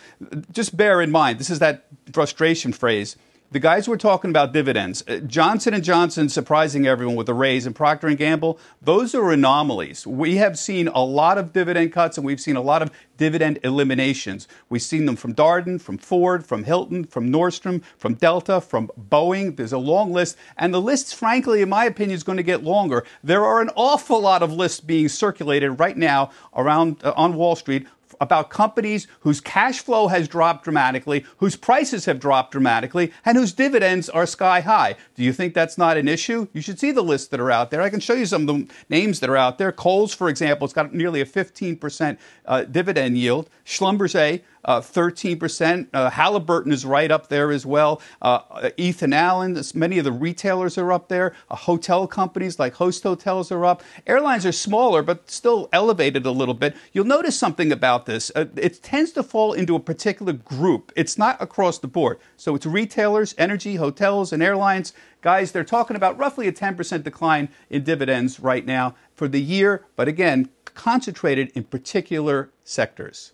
just bear in mind, this is that frustration phrase. The guys were talking about dividends. Uh, Johnson and Johnson surprising everyone with a raise, and Procter and Gamble. Those are anomalies. We have seen a lot of dividend cuts, and we've seen a lot of dividend eliminations. We've seen them from Darden, from Ford, from Hilton, from Nordstrom, from Delta, from Boeing. There's a long list, and the list, frankly, in my opinion, is going to get longer. There are an awful lot of lists being circulated right now around uh, on Wall Street about companies whose cash flow has dropped dramatically, whose prices have dropped dramatically, and whose dividends are sky high. Do you think that's not an issue? You should see the lists that are out there. I can show you some of the names that are out there. Kohl's, for example, it's got nearly a 15% uh, dividend yield. Schlumberger, uh, 13%. Uh, Halliburton is right up there as well. Uh, Ethan Allen, many of the retailers are up there. Uh, hotel companies like Host Hotels are up. Airlines are smaller, but still elevated a little bit. You'll notice something about this. Uh, it tends to fall into a particular group. It's not across the board. So it's retailers, energy, hotels, and airlines. Guys, they're talking about roughly a 10% decline in dividends right now for the year, but again, concentrated in particular sectors.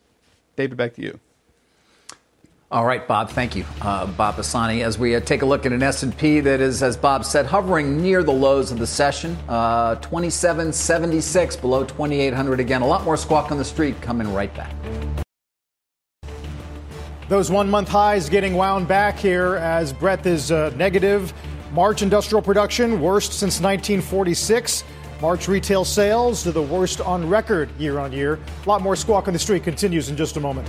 David, back to you. All right, Bob. Thank you, uh, Bob Pisani. As we uh, take a look at an S&P that is, as Bob said, hovering near the lows of the session, uh, 2776 below 2800 again. A lot more squawk on the street coming right back. Those one-month highs getting wound back here as breadth is uh, negative. March industrial production worst since 1946. March retail sales to the worst on record year on year. A lot more squawk on the street continues in just a moment.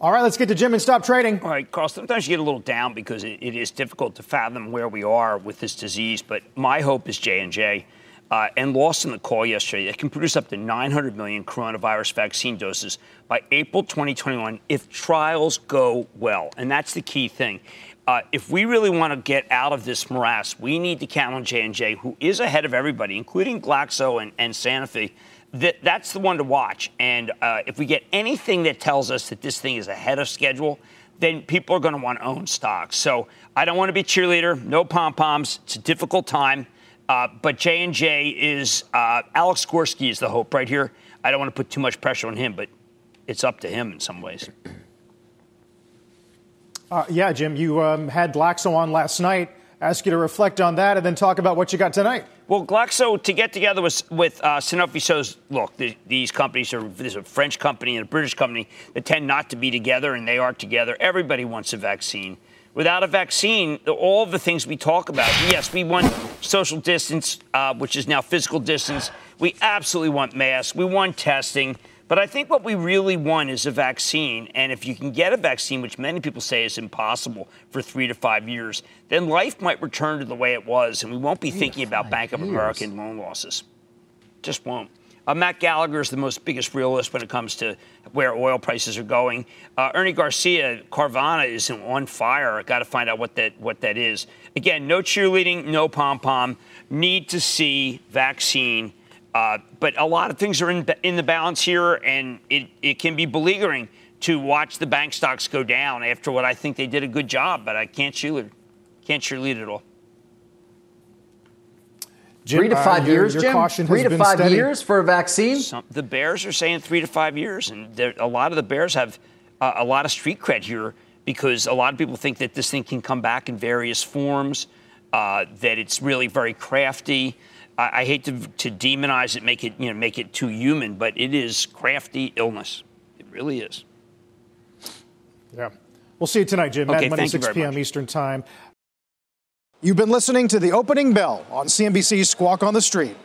All right, let's get to Jim and stop trading. All right, Carl, sometimes you get a little down because it, it is difficult to fathom where we are with this disease, but my hope is J&J. Uh, and lost in the call yesterday, it can produce up to 900 million coronavirus vaccine doses by April 2021 if trials go well. And that's the key thing. Uh, if we really want to get out of this morass, we need to count on J&J, who is ahead of everybody, including Glaxo and, and Sanofi. That, that's the one to watch. And uh, if we get anything that tells us that this thing is ahead of schedule, then people are going to want to own stocks. So I don't want to be cheerleader, no pom poms. It's a difficult time, uh, but J and J is uh, Alex Gorsky is the hope right here. I don't want to put too much pressure on him, but it's up to him in some ways. Uh, yeah, Jim, you um, had Glaxo on last night. Ask you to reflect on that and then talk about what you got tonight. Well, Glaxo to get together with with uh, Sanofi shows. Look, the, these companies are there's a French company and a British company that tend not to be together, and they are together. Everybody wants a vaccine. Without a vaccine, all the things we talk about. Yes, we want social distance, uh, which is now physical distance. We absolutely want masks. We want testing. But I think what we really want is a vaccine. And if you can get a vaccine, which many people say is impossible for three to five years, then life might return to the way it was. And we won't be thinking about Bank of America and loan losses. Just won't. Uh, Matt Gallagher is the most biggest realist when it comes to where oil prices are going. Uh, Ernie Garcia, Carvana is on fire. Got to find out what that what that is. Again, no cheerleading, no pom pom. Need to see vaccine uh, but a lot of things are in, in the balance here, and it, it can be beleaguering to watch the bank stocks go down after what I think they did a good job, but I can't cheerlead, can't cheerlead it all. Jim, three to uh, five uh, years, your, your Jim. Three to five steady. years for a vaccine. Some, the Bears are saying three to five years, and a lot of the Bears have uh, a lot of street cred here because a lot of people think that this thing can come back in various forms, uh, that it's really very crafty. I, I hate to, to demonize it, make it you know make it too human, but it is crafty illness. It really is. Yeah. We'll see you tonight, Jim. Okay, Mad Money, 6 p.m. Much. Eastern Time. You've been listening to the opening bell on CNBC's Squawk on the Street.